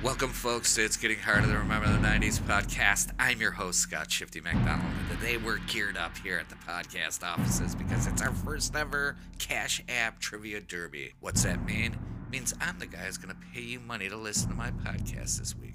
Welcome, folks, to It's Getting Harder to Remember the 90s podcast. I'm your host, Scott Shifty McDonald, and today we're geared up here at the podcast offices because it's our first ever Cash App Trivia Derby. What's that mean? It means I'm the guy who's going to pay you money to listen to my podcast this week.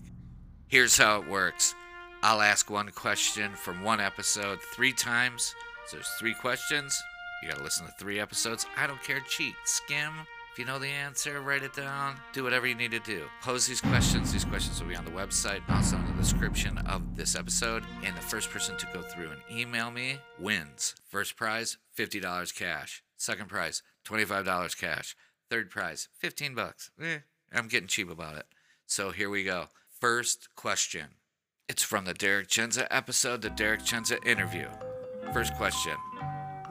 Here's how it works I'll ask one question from one episode three times. So there's three questions. You got to listen to three episodes. I don't care. Cheat, skim. If you know the answer, write it down. Do whatever you need to do. Pose these questions. These questions will be on the website, also in the description of this episode. And the first person to go through and email me wins. First prize, $50 cash. Second prize, $25 cash. Third prize, 15 bucks. Eh, I'm getting cheap about it. So here we go. First question. It's from the Derek Jendza episode, the Derek Jendza interview. First question.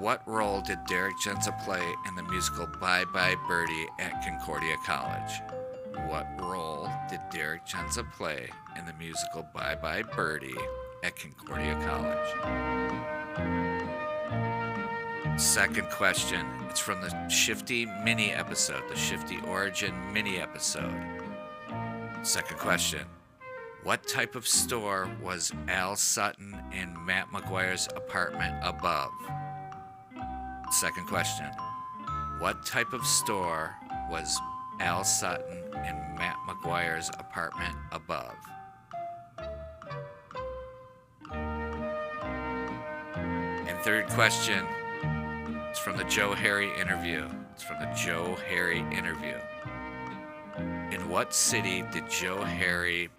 What role did Derek Jendza play in the musical Bye Bye Birdie at Concordia College? What role did Derek Jendza play in the musical Bye Bye Birdie at Concordia College? Second question. It's from the Shifty mini episode, the Shifty Origin mini episode. Second question. What type of store was Al Sutton in Matt Maguire's apartment above? Second question. What type of store was Al Sutton in Matt Maguire's apartment above? And third question. It's from the Joe Harry interview. It's from the Joe Harry interview. In what city did Joe Harry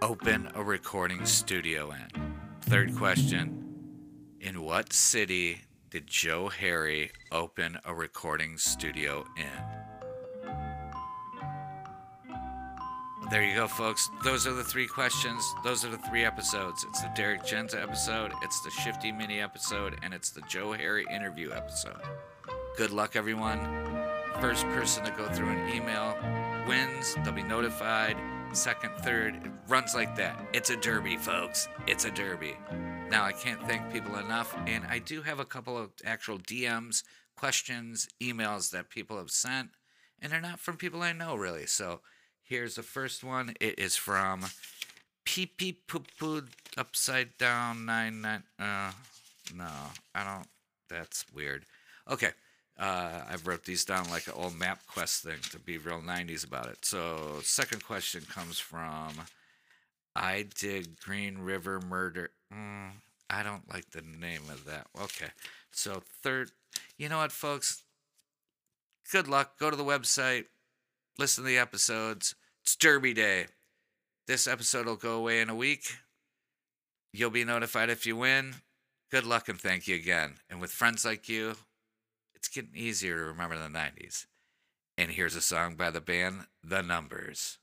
open a recording studio in? Third question. In what city did Joe Harry open a recording studio in? There you go, folks. Those are the three questions. Those are the three episodes. It's the Derek Jendza episode, it's the Shifty Mini episode, and it's the Joe Harry interview episode. Good luck, everyone. First person to go through an email wins. They'll be notified. Second, third, it runs like that. It's a derby, folks. It's a derby. Now, I can't thank people enough, and I do have a couple of actual DMs, questions, emails that people have sent, and they're not from people I know really. So here's the first one. It is from pee pee poo poo upside down nine nine. Uh, no, I don't. That's weird. Okay. Uh, I wrote these down like an old MapQuest thing to be real 90s about it. So, second question comes from I did Green River Murder. Mm, I don't like the name of that. Okay. So, third, you know what, folks? Good luck. Go to the website, listen to the episodes. It's Derby Day. This episode will go away in a week. You'll be notified if you win. Good luck and thank you again. And with friends like you, it's getting easier to remember the 90s. And here's a song by the band The Numbers.